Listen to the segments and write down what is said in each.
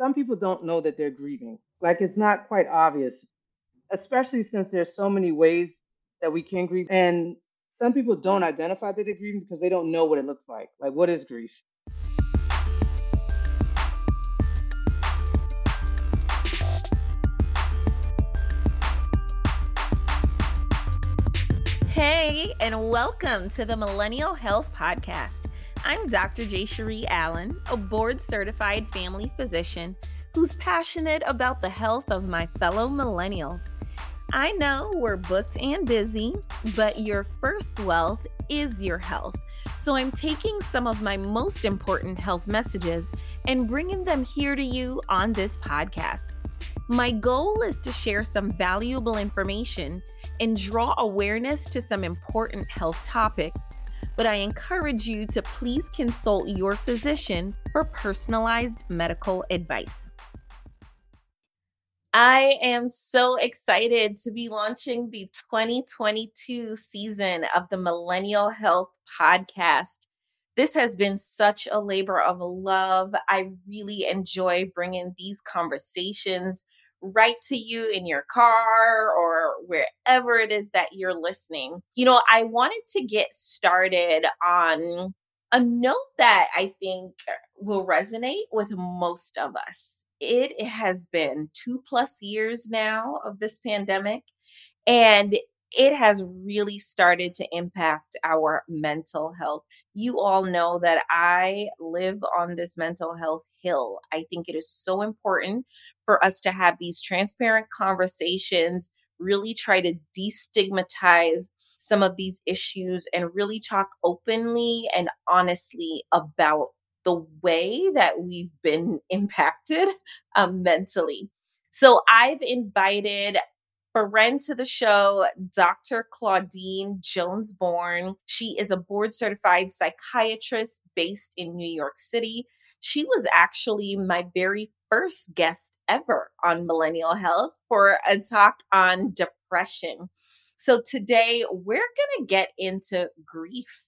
some people don't know that they're grieving. Like it's not quite obvious, especially since there's so many ways that we can grieve. And some people don't identify that they're grieving because they don't know what it looks like. Like, what is grief? Hey, and welcome to the Millennial Health Podcast. I'm Dr. Jay-Sheree Allen, a board certified family physician who's passionate about the health of my fellow millennials. I know we're booked and busy, but your first wealth is your health. So I'm taking some of my most important health messages and bringing them here to you on this podcast. My goal is to share some valuable information and draw awareness to some important health topics. But I encourage you to please consult your physician for personalized medical advice. I am so excited to be launching the 2022 season of the Millennial Health Podcast. This has been such a labor of love. I really enjoy bringing these conversations right to you in your car or wherever it is that you're listening. You know, I wanted to get started on a note that I think will resonate with most of us. It has been two plus years now of this pandemic, and it has really started to impact our mental health. You all know that I live on this mental health hill. I think it is so important for us to have these transparent conversations, really try to destigmatize some of these issues and really talk openly and honestly about the way that we've been impacted um, mentally. So I've invited friend to the show, Dr. Claudine Jones Bourne. She is a board certified psychiatrist based in New York City. She was actually my very first guest ever on Millennial Health for a talk on depression. So today we're going to get into grief.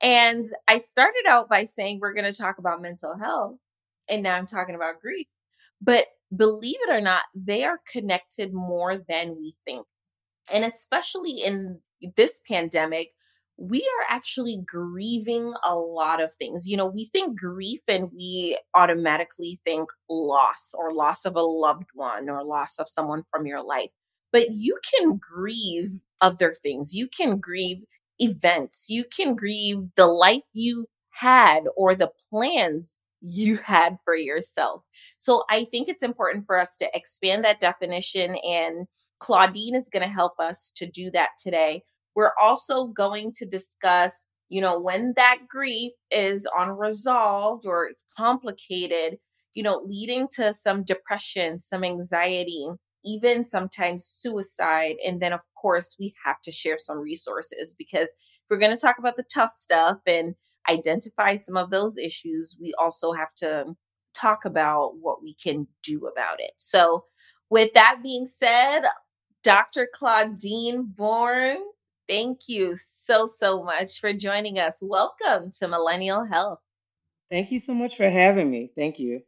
And I started out by saying we're going to talk about mental health, and now I'm talking about grief. But believe it or not, they are connected more than we think. And especially in this pandemic, we are actually grieving a lot of things. You know, we think grief and we automatically think loss or loss of a loved one or loss of someone from your life. But you can grieve other things. You can grieve events. You can grieve the life you had or the plans you had for yourself. So I think it's important for us to expand that definition, and Claudine is going to help us to do that today. We're also going to discuss, you know, when that grief is unresolved or it's complicated, you know, leading to some depression, some anxiety, even sometimes suicide. And then, of course, we have to share some resources because if we're going to talk about the tough stuff and identify some of those issues, we also have to talk about what we can do about it. So, with that being said, Dr. Claudine Bourne, thank you so, so much for joining us. Welcome to Millennial Health. Thank you so much for having me. Thank you.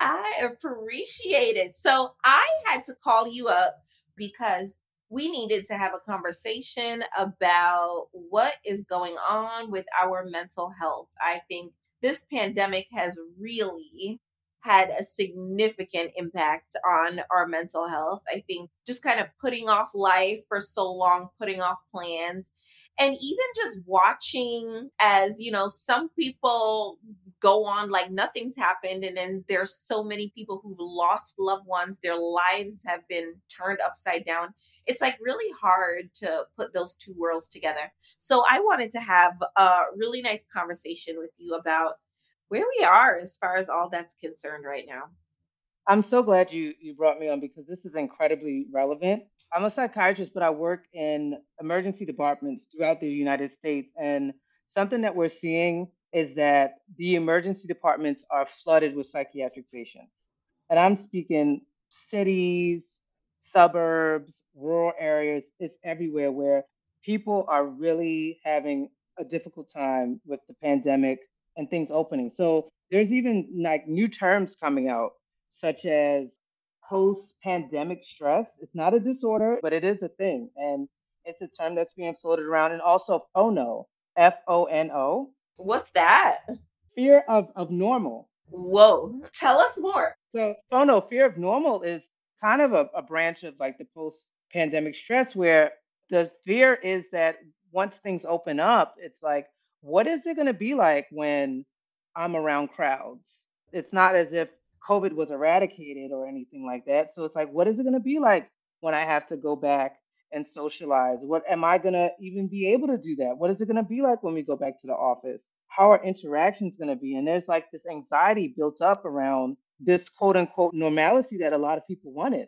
I appreciate it. So, I had to call you up because we needed to have a conversation about what is going on with our mental health. I think this pandemic has really had a significant impact on our mental health. I think just kind of putting off life for so long, putting off plans, and even just watching as, you know, some people go on like nothing's happened and then there's so many people who've lost loved ones their lives have been turned upside down it's like really hard to put those two worlds together. So i wanted to have a really nice conversation with you about where we are as far as all that's concerned right now. I'm so glad you you brought me on because this is incredibly relevant i'm a psychiatrist but i work in emergency departments throughout the united states and something that we're seeing is that the emergency departments are flooded with psychiatric patients. And I'm speaking cities, suburbs, rural areas, it's everywhere where people are really having a difficult time with the pandemic and things opening. So there's even like new terms coming out. such as post pandemic stress. It's not a disorder, but it is a thing. And it's a term that's being floated around. And also FONO, F O N O, What's that? fear of, of normal. Whoa, tell us more. So, oh no, fear of normal is kind of a, a branch of like the post pandemic stress where the fear is that once things open up, it's like, what is it going to be like when I'm around crowds? It's not as if COVID was eradicated or anything like that. So it's like, what is it going to be like when I have to go back and socialize? What am I going to even be able to do that? What is it going to be like when we go back to the office? How are interactions going to be? And there's like this anxiety built up around this quote unquote normalcy that a lot of people wanted.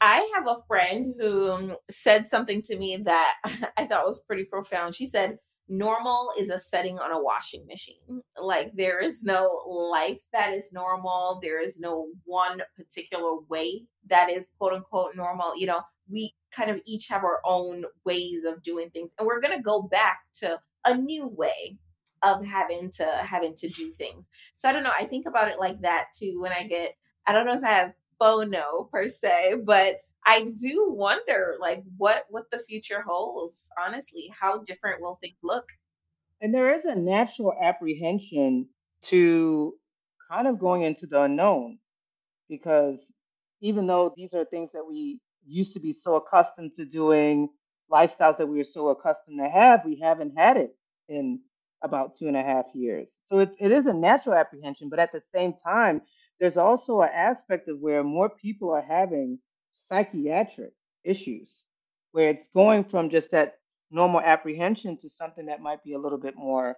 I have a friend who said something to me that I thought was pretty profound. She said, Normal is a setting on a washing machine. Like, there is no life that is normal. There is no one particular way that is quote unquote normal. You know, we kind of each have our own ways of doing things, and we're going to go back to a new way of having to having to do things. So I don't know. I think about it like that too when I get I don't know if I have FONO per se, but I do wonder like what what the future holds, honestly. How different will things look? And there is a natural apprehension to kind of going into the unknown because even though these are things that we used to be so accustomed to doing, lifestyles that we were so accustomed to have, we haven't had it in about two and a half years. So it, it is a natural apprehension, but at the same time, there's also an aspect of where more people are having psychiatric issues, where it's going from just that normal apprehension to something that might be a little bit more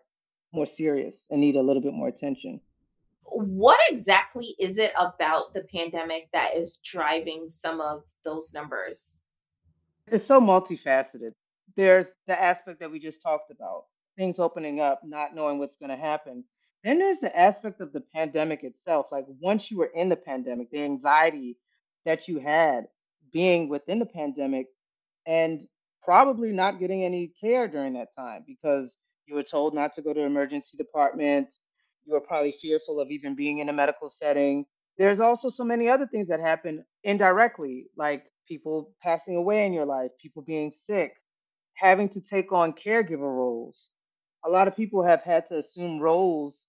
more serious and need a little bit more attention. What exactly is it about the pandemic that is driving some of those numbers? It's so multifaceted. There's the aspect that we just talked about, things opening up, not knowing what's going to happen. Then there's the aspect of the pandemic itself. Like once you were in the pandemic, the anxiety that you had being within the pandemic and probably not getting any care during that time because you were told not to go to emergency department. You were probably fearful of even being in a medical setting. There's also so many other things that happen indirectly, like people passing away in your life, people being sick, having to take on caregiver roles. A lot of people have had to assume roles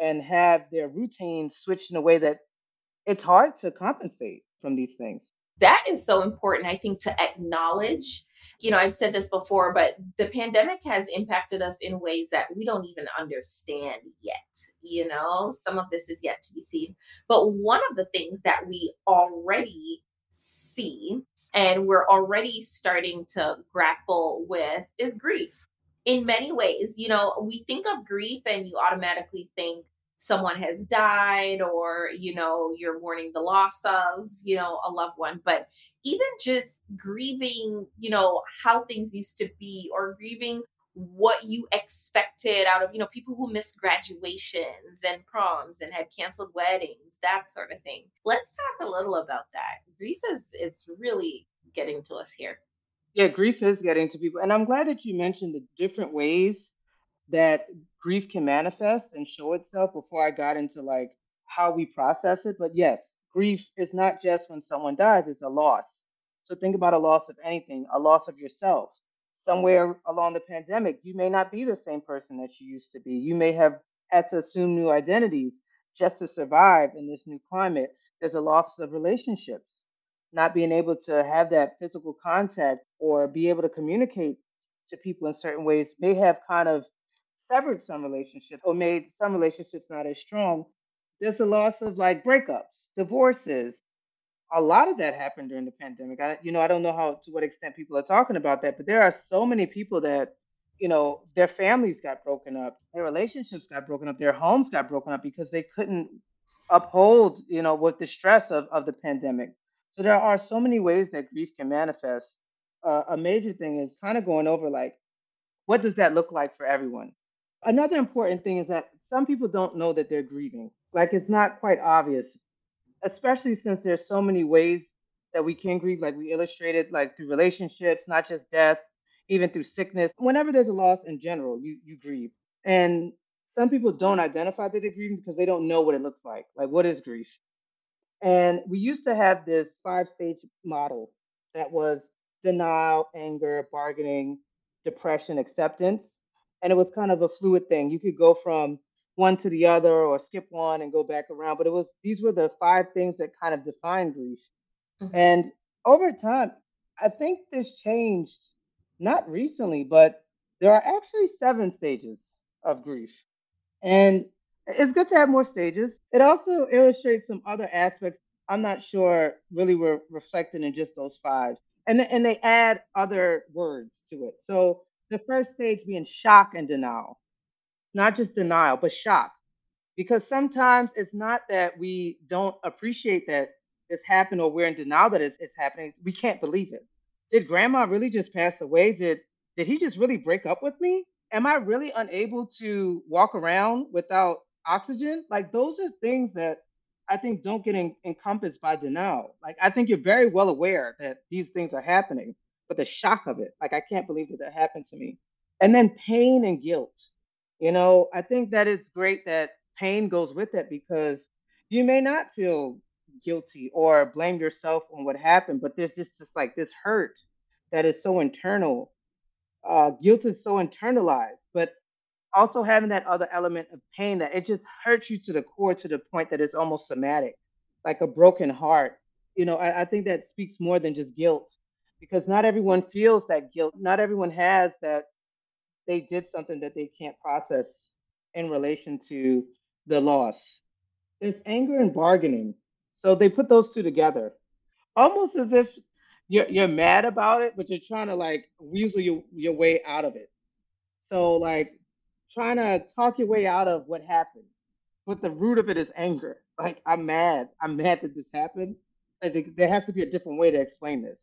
and have their routines switched in a way that it's hard to compensate from these things. That is so important, I think, to acknowledge. You know, I've said this before, but the pandemic has impacted us in ways that we don't even understand yet. You know, some of this is yet to be seen. But one of the things that we already see and we're already starting to grapple with is grief in many ways. You know, we think of grief and you automatically think someone has died or you know you're mourning the loss of you know a loved one. But even just grieving you know how things used to be or grieving what you expected out of you know people who missed graduations and proms and had canceled weddings that sort of thing. Let's talk a little about that. Grief is is really getting to us here. Yeah, grief is getting to people. And I'm glad that you mentioned the different ways that grief can manifest and show itself before I got into like how we process it. But yes, grief is not just when someone dies, it's a loss. So think about a loss of anything, a loss of yourself. Somewhere along the pandemic, you may not be the same person that you used to be. You may have had to assume new identities just to survive in this new climate. There's a loss of relationships, not being able to have that physical contact or be able to communicate to people in certain ways may have kind of severed some relationships or made some relationships not as strong. There's a loss of like breakups, divorces. A lot of that happened during the pandemic. I, you know, I don't know how to what extent people are talking about that, but there are so many people that, you know, their families got broken up, their relationships got broken up, their homes got broken up because they couldn't uphold, you know, with the stress of, of the pandemic. So there are so many ways that grief can manifest. Uh, a major thing is kind of going over like, what does that look like for everyone? Another important thing is that some people don't know that they're grieving. Like it's not quite obvious, especially since there's so many ways that we can grieve, like we illustrated, like through relationships, not just death, even through sickness. Whenever there's a loss in general, you you grieve. And some people don't identify that they're grieving because they don't know what it looks like. Like what is grief? And we used to have this five stage model that was denial, anger, bargaining, depression, acceptance. And it was kind of a fluid thing. You could go from one to the other or skip one and go back around. But it was these were the five things that kind of defined grief. Mhm. And over time, I think this changed not recently, but there are actually seven stages of grief. And it's good to have more stages. It also illustrates some other aspects I'm not sure really were reflected in just those five. And, and they add other words to it. So the first stage being shock and denial, not just denial, but shock because sometimes it's not that we don't appreciate that it's happened or we're in denial that it's, it's happening. We can't believe it. Did grandma really just pass away? Did did he just really break up with me? Am I really unable to walk around without oxygen? Like those are things that I think don't get en- encompassed by denial. Like I think you're very well aware that these things are happening, but the shock of it, like I can't believe that that happened to me. And then pain and guilt. You know, I think that it's great that pain goes with it because you may not feel guilty or blame yourself on what happened, but there's just, just like this hurt that is so internal. Uh, guilt is so internalized, but also having that other element of pain that it just hurts you to the core to the point that it's almost somatic, like a broken heart. You know, I, I think that speaks more than just guilt because not everyone feels that guilt. Not everyone has that they did something that they can't process in relation to the loss. There's anger and bargaining. So they put those two together, almost as if you're you're mad about it, but you're trying to like weasel your, your way out of it. So like trying to talk your way out of what happened. But the root of it is anger. Like I'm mad. I'm mad that this happened. Like, there has to be a different way to explain this.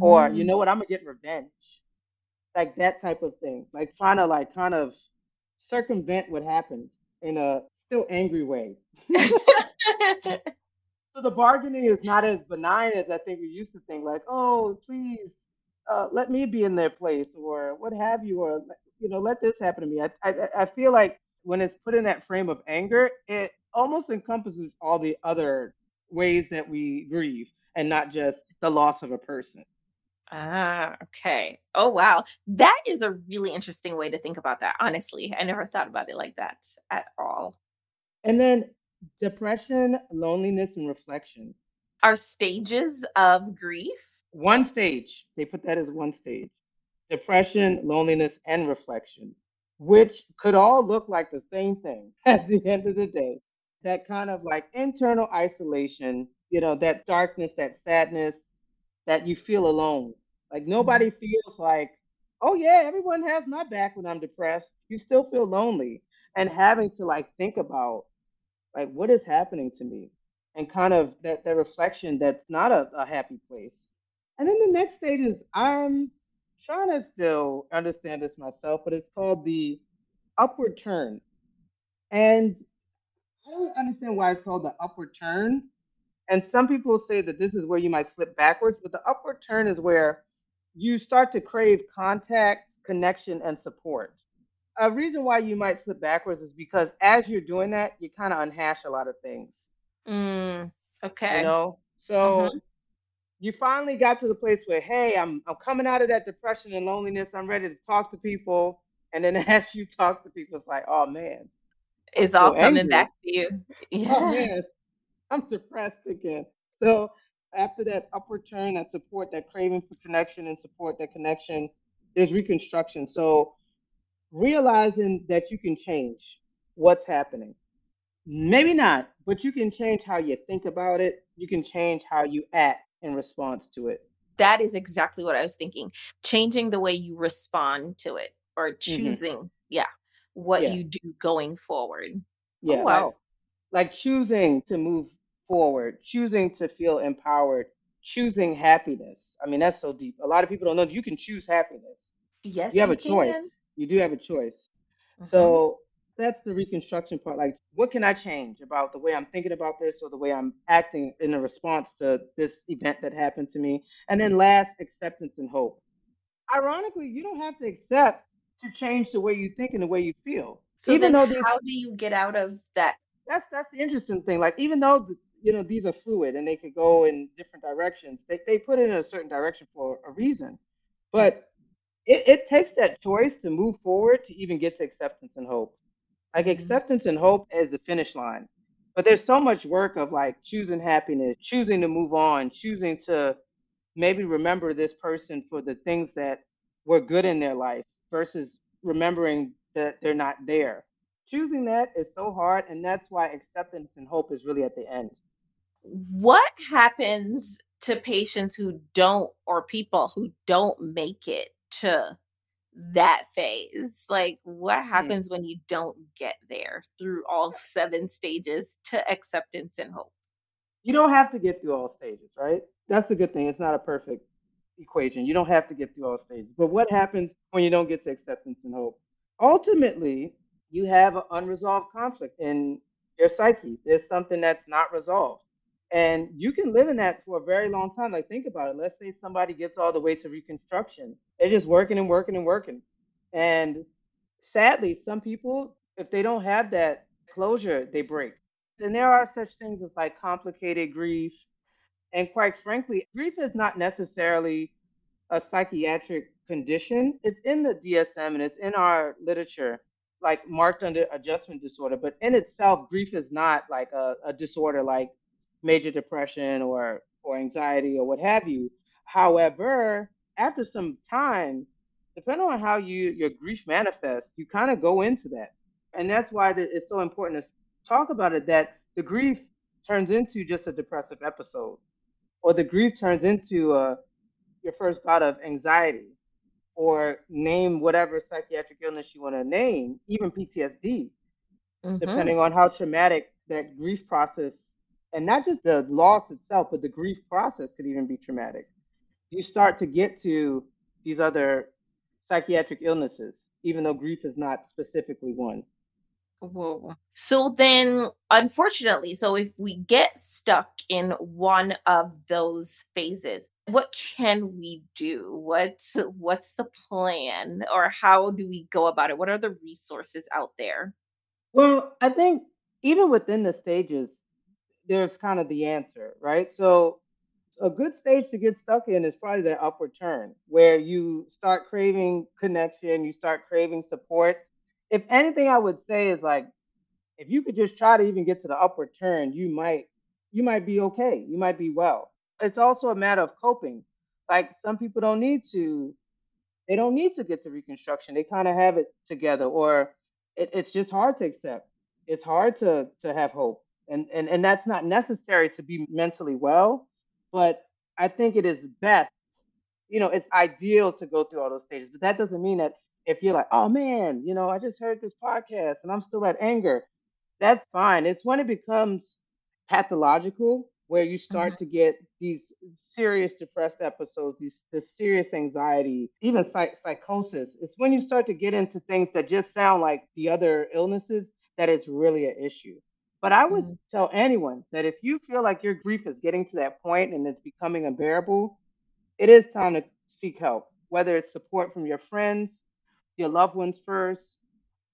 Or you Mhm. know what? I'm gonna get revenge like that type of thing, like trying to like kind of circumvent what happened in a still angry way. so the bargaining is not as benign as I think we used to think. Like, oh, please, uh, let me be in their place, or what have you, or you know, let this happen to me. I, I I feel like when it's put in that frame of anger, it almost encompasses all the other ways that we grieve, and not just the loss of a person. Ah, okay. Oh, wow. That is a really interesting way to think about that, honestly. I never thought about it like that at all. And then depression, loneliness, and reflection. Are stages of grief? One stage, they put that as one stage. Depression, loneliness, and reflection, which could all look like the same thing at the end of the day. That kind of like internal isolation, you know, that darkness, that sadness, that you feel alone. Like Mhm. nobody feels like, oh yeah, everyone has my back when I'm depressed. You still feel lonely. And having to like think about like what is happening to me and kind of that that reflection that's not a, a happy place and then the next stage is i'm trying to still understand this myself but it's called the upward turn and i don't understand why it's called the upward turn and some people say that this is where you might slip backwards but the upward turn is where you start to crave contact connection and support a reason why you might slip backwards is because as you're doing that you kind of unhash a lot of things Mm, you okay. know? So Mhm. you finally got to the place where, hey, I'm I'm coming out of that depression and loneliness. I'm ready to talk to people. And then as you talk to people, it's like, oh man, It's all coming angry. back to you. Oh Yeah. man, I'm depressed again. So after that upward turn, that support, that craving for connection and support, that connection, there's reconstruction. So realizing that you can change what's happening Maybe not, but you can change how you think about it. You can change how you act in response to it. That is exactly what I was thinking. Changing the way you respond to it or hmm choosing, yeah, what Yeah, you do going forward. Oh, yeah, like wow. like choosing to move forward, choosing to feel empowered, choosing happiness. I mean, that's so deep. A lot of people don't know you can choose happiness. Yes, you have a can. choice. You do have a choice. Mhm. So that's the reconstruction part. Like, what can I change about the way I'm thinking about this or the way I'm acting in a response to this event that happened to me? And then last, acceptance and hope. Ironically, you don't have to accept to change the way you think and the way you feel. So Even then though how do you get out of that? that's that's the interesting thing. Like even though th- you know, these are fluid and they could go in different directions. They, they put it in a certain direction for a reason. But it, it takes that choice to move forward to even get to acceptance and hope. Like Mhm. acceptance and hope as the finish line. But there's so much work of like choosing happiness, choosing to move on, choosing to maybe remember this person for the things that were good in their life versus remembering that they're not there. Choosing that is so hard, and that's why acceptance and hope is really at the end. What happens to patients who don't or people who don't make it to that phase? Like, what Hmm. happens when you don't get there through all 7 stages to acceptance and hope? You don't have to get through all stages, right? That's the good thing. It's not a perfect equation. You don't have to get through all stages. But what happens when you don't get to acceptance and hope? Ultimately, you have an unresolved conflict in your psyche. There's something that's not resolved. And you can live in that for a very long time. Like, think about it. Let's say somebody gets all the way to reconstruction. They're just working and working and working. And sadly, some people, if they don't have that closure, they break. And there are such things as like complicated grief. And quite frankly, grief is not necessarily a psychiatric condition. It's in the DSM and it's in our literature, like marked under adjustment disorder. But in itself, grief is not like a, a disorder like major depression or or anxiety or what have you. However, after some time, depending on how you your grief manifests, you kind of go into that, and that's why it's so important to talk about it. That the grief turns into just a depressive episode, or the grief turns into a your first bout of anxiety or name whatever psychiatric illness you want to name, even PTSD, Mhm. depending on how traumatic that grief process and not just the loss itself, but the grief process could even be traumatic. You start to get to these other psychiatric illnesses, even though grief is not specifically one. Whoa. So then, unfortunately, so if we get stuck in one of those phases, what can we do? What's what's the plan, or how do we go about it? What are the resources out there? Well, I think even within the stages, there's kind of the answer, right? So a good stage to get stuck in is probably the upward turn, where you start craving connection, you start craving support. If anything, I would say is like if you could just try to even get to the upward turn, you might you might be okay. You might be well. It's also a matter of coping. Like some people don't need to they don't need to get to reconstruction. They kind of have it together, or it, it's just hard to accept. It's hard to to have hope, and and and that's not necessary to be mentally well. But I think it is best. You know, it's ideal to go through all those stages, but that doesn't mean that if you're like, oh man, you know, I just heard this podcast and I'm still at anger. That's fine. It's when it becomes pathological where you start mm-hmm. to get these serious depressed episodes, these this serious anxiety, even psych- psychosis. It's when you start to get into things that just sound like the other illnesses that it's really an issue. But I would mhm, tell anyone that if you feel like your grief is getting to that point and it's becoming unbearable, it is time to seek help, whether it's support from your friends, your loved ones first,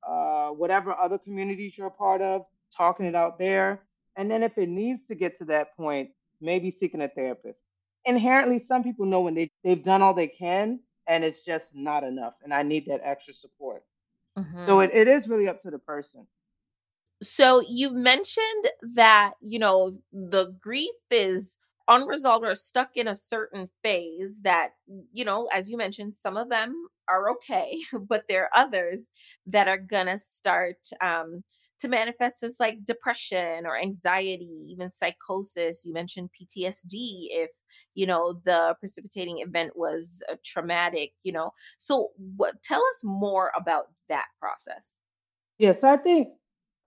uh, whatever other communities you're a part of, talking it out there. And then if it needs to get to that point, maybe seeking a therapist. Inherently, some people know when they, they've done all they can and it's just not enough. And I need that extra support. So mhm. it, it is really up to the person. So you mentioned that, you know, the grief is unresolved or stuck in a certain phase that, you know, as you mentioned, some of them are okay, but there are others that are gonna start um to manifest as like depression or anxiety, even psychosis. You mentioned PTSD if, you know, the precipitating event was a traumatic, you know. So what tell us more about that process. Yeah, so I think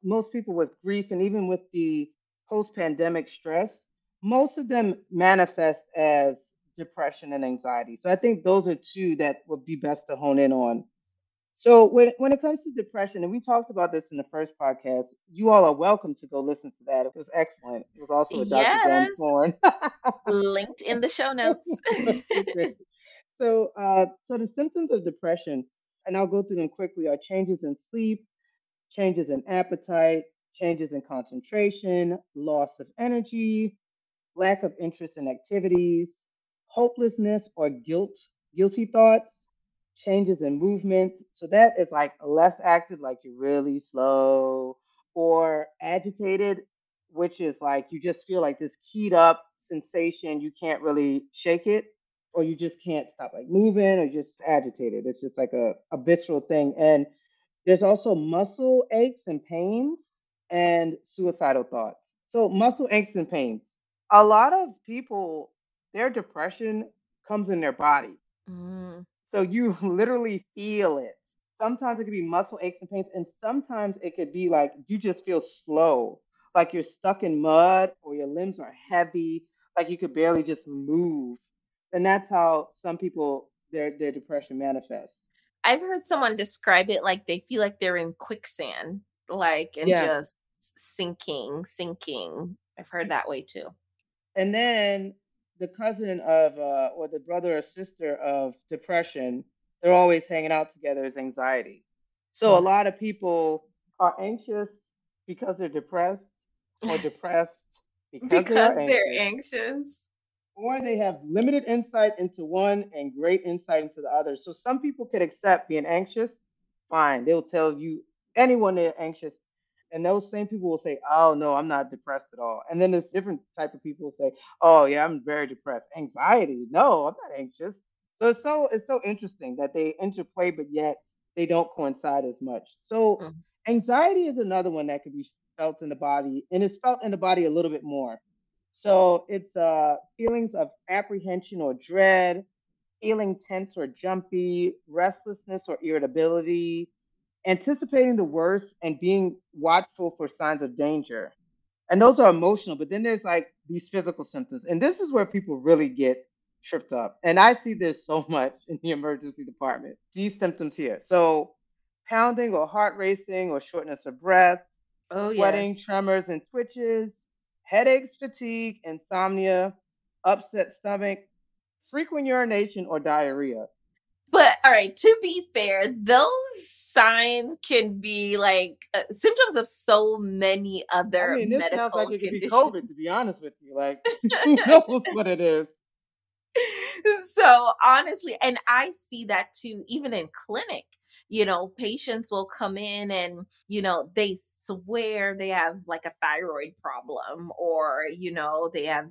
most people with grief and even with the post pandemic stress, most of them manifest as depression and anxiety. So I think those are two that would be best to hone in on. So when when it comes to depression, and we talked about this in the first podcast, you all are welcome to go listen to that. It was excellent. It was also with Dr. Yes. Linked in the show notes. So, uh, so the symptoms of depression, and I'll go through them quickly, are changes in sleep, changes in appetite, changes in concentration, loss of energy, lack of interest in activities, hopelessness or guilt, guilty thoughts, changes in movement. So that is like less active, like you're really slow, or agitated, which is like you just feel like this keyed up sensation. You can't really shake it, or you just can't stop like moving, or just agitated. It's just like a, a visceral thing. And there's also muscle aches and pains and suicidal thoughts. So, muscle aches and pains. A lot of people, their depression comes in their body. Mm. So you literally feel it. Sometimes it could be muscle aches and pains, and sometimes it could be like you just feel slow, like you're stuck in mud or your limbs are heavy, like you could barely just move. And that's how some people their their depression manifests. I've heard someone describe it like they feel like they're in quicksand, like and Yeah. just sinking, sinking. I've heard that way too. And then the cousin of uh, or the brother or sister of depression, they're always hanging out together is anxiety. So a lot of people are anxious because they're depressed or depressed because because they're anxious anxious. Or they have limited insight into one and great insight into the other. So some people could accept being anxious, fine. They'll tell you anyone they're anxious, and those same people will say, "Oh no, I'm not depressed at all." And then there's different type of people say, "Oh yeah, I'm very depressed." Anxiety? No, I'm not anxious. So it's so it's so interesting that they interplay, but yet they don't coincide as much. So Mm. anxiety is another one that could be felt in the body, and it's felt in the body a little bit more. So it's uh, feelings of apprehension or dread, feeling tense or jumpy, restlessness or irritability, anticipating the worst, and being watchful for signs of danger. And those are emotional, but then there's like these physical symptoms. And this is where people really get tripped up. And I see this so much in the emergency department. These symptoms here. So pounding or heart racing or shortness of breath, Oh sweating, yes. tremors, and twitches, headaches, fatigue, insomnia, upset stomach, frequent urination, or diarrhea. But all right, to be fair, those signs can be like uh, symptoms of so many I other mean, this sounds like medical it could be. COVID, to be honest with you. Like, who knows what it is? so honestly, and I see that too, even in clinic. You know, patients will come in and, you know, they swear they have like a thyroid problem or, you know, they have,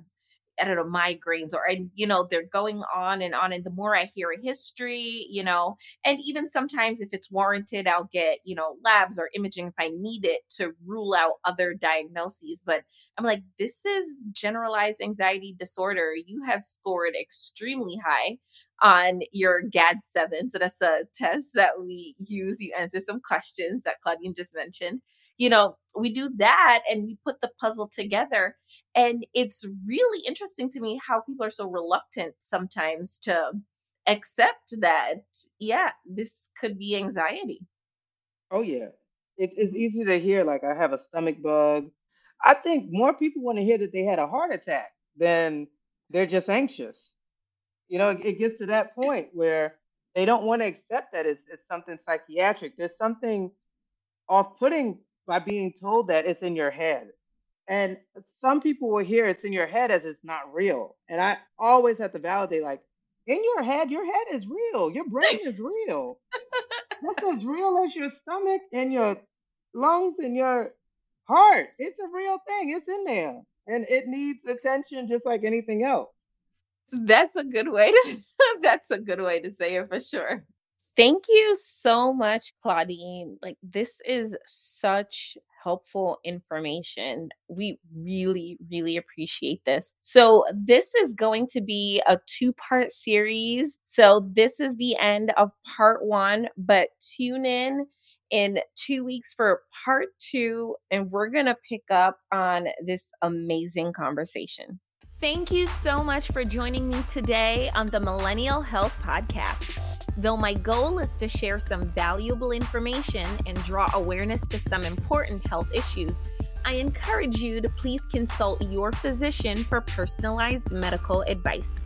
I don't know, migraines or, and, you know, they're going on and on. And the more I hear a history, you know, and even sometimes if it's warranted, I'll get, you know, labs or imaging if I need it to rule out other diagnoses. But I'm like, this is generalized anxiety disorder. You have scored extremely high on your GAD 7. So that's a test that we use. You answer some questions that Claudine just mentioned. You know, we do that and we put the puzzle together. And it's really interesting to me how people are so reluctant sometimes to accept that, yeah, this could be anxiety. Oh, yeah. It, it's easy to hear, like, I have a stomach bug. I think more people want to hear that they had a heart attack than they're just anxious. You know, it, it gets to that point where they don't want to accept that it's, it's something psychiatric. There's something off putting by being told that it's in your head. And some people will hear it's in your head as it's not real. And I always have to validate, like, in your head, your head is real. Your brain is real. That's as real as your stomach and your lungs and your heart. It's a real thing. It's in there. And it needs attention just like anything else. That's a good way to that's a good way to say it for sure. Thank you so much, Claudine. Like, this is such helpful information. We really, really appreciate this. So, this is going to be a two part series. So, this is the end of part one, but tune in in two weeks for part two, and we're going to pick up on this amazing conversation. Thank you so much for joining me today on the Millennial Health Podcast. Though my goal is to share some valuable information and draw awareness to some important health issues, I encourage you to please consult your physician for personalized medical advice.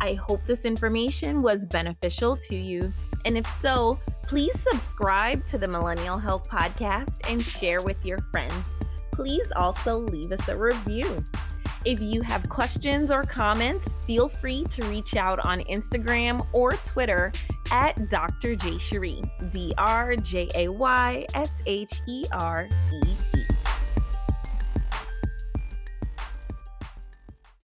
I hope this information was beneficial to you, and if so, please subscribe to the Millennial Health Podcast and share with your friends. please also leave us a review. If you have questions or comments, feel free to reach out on Instagram or Twitter at Dr. Jay-Sheree, D R J A Y S H E R E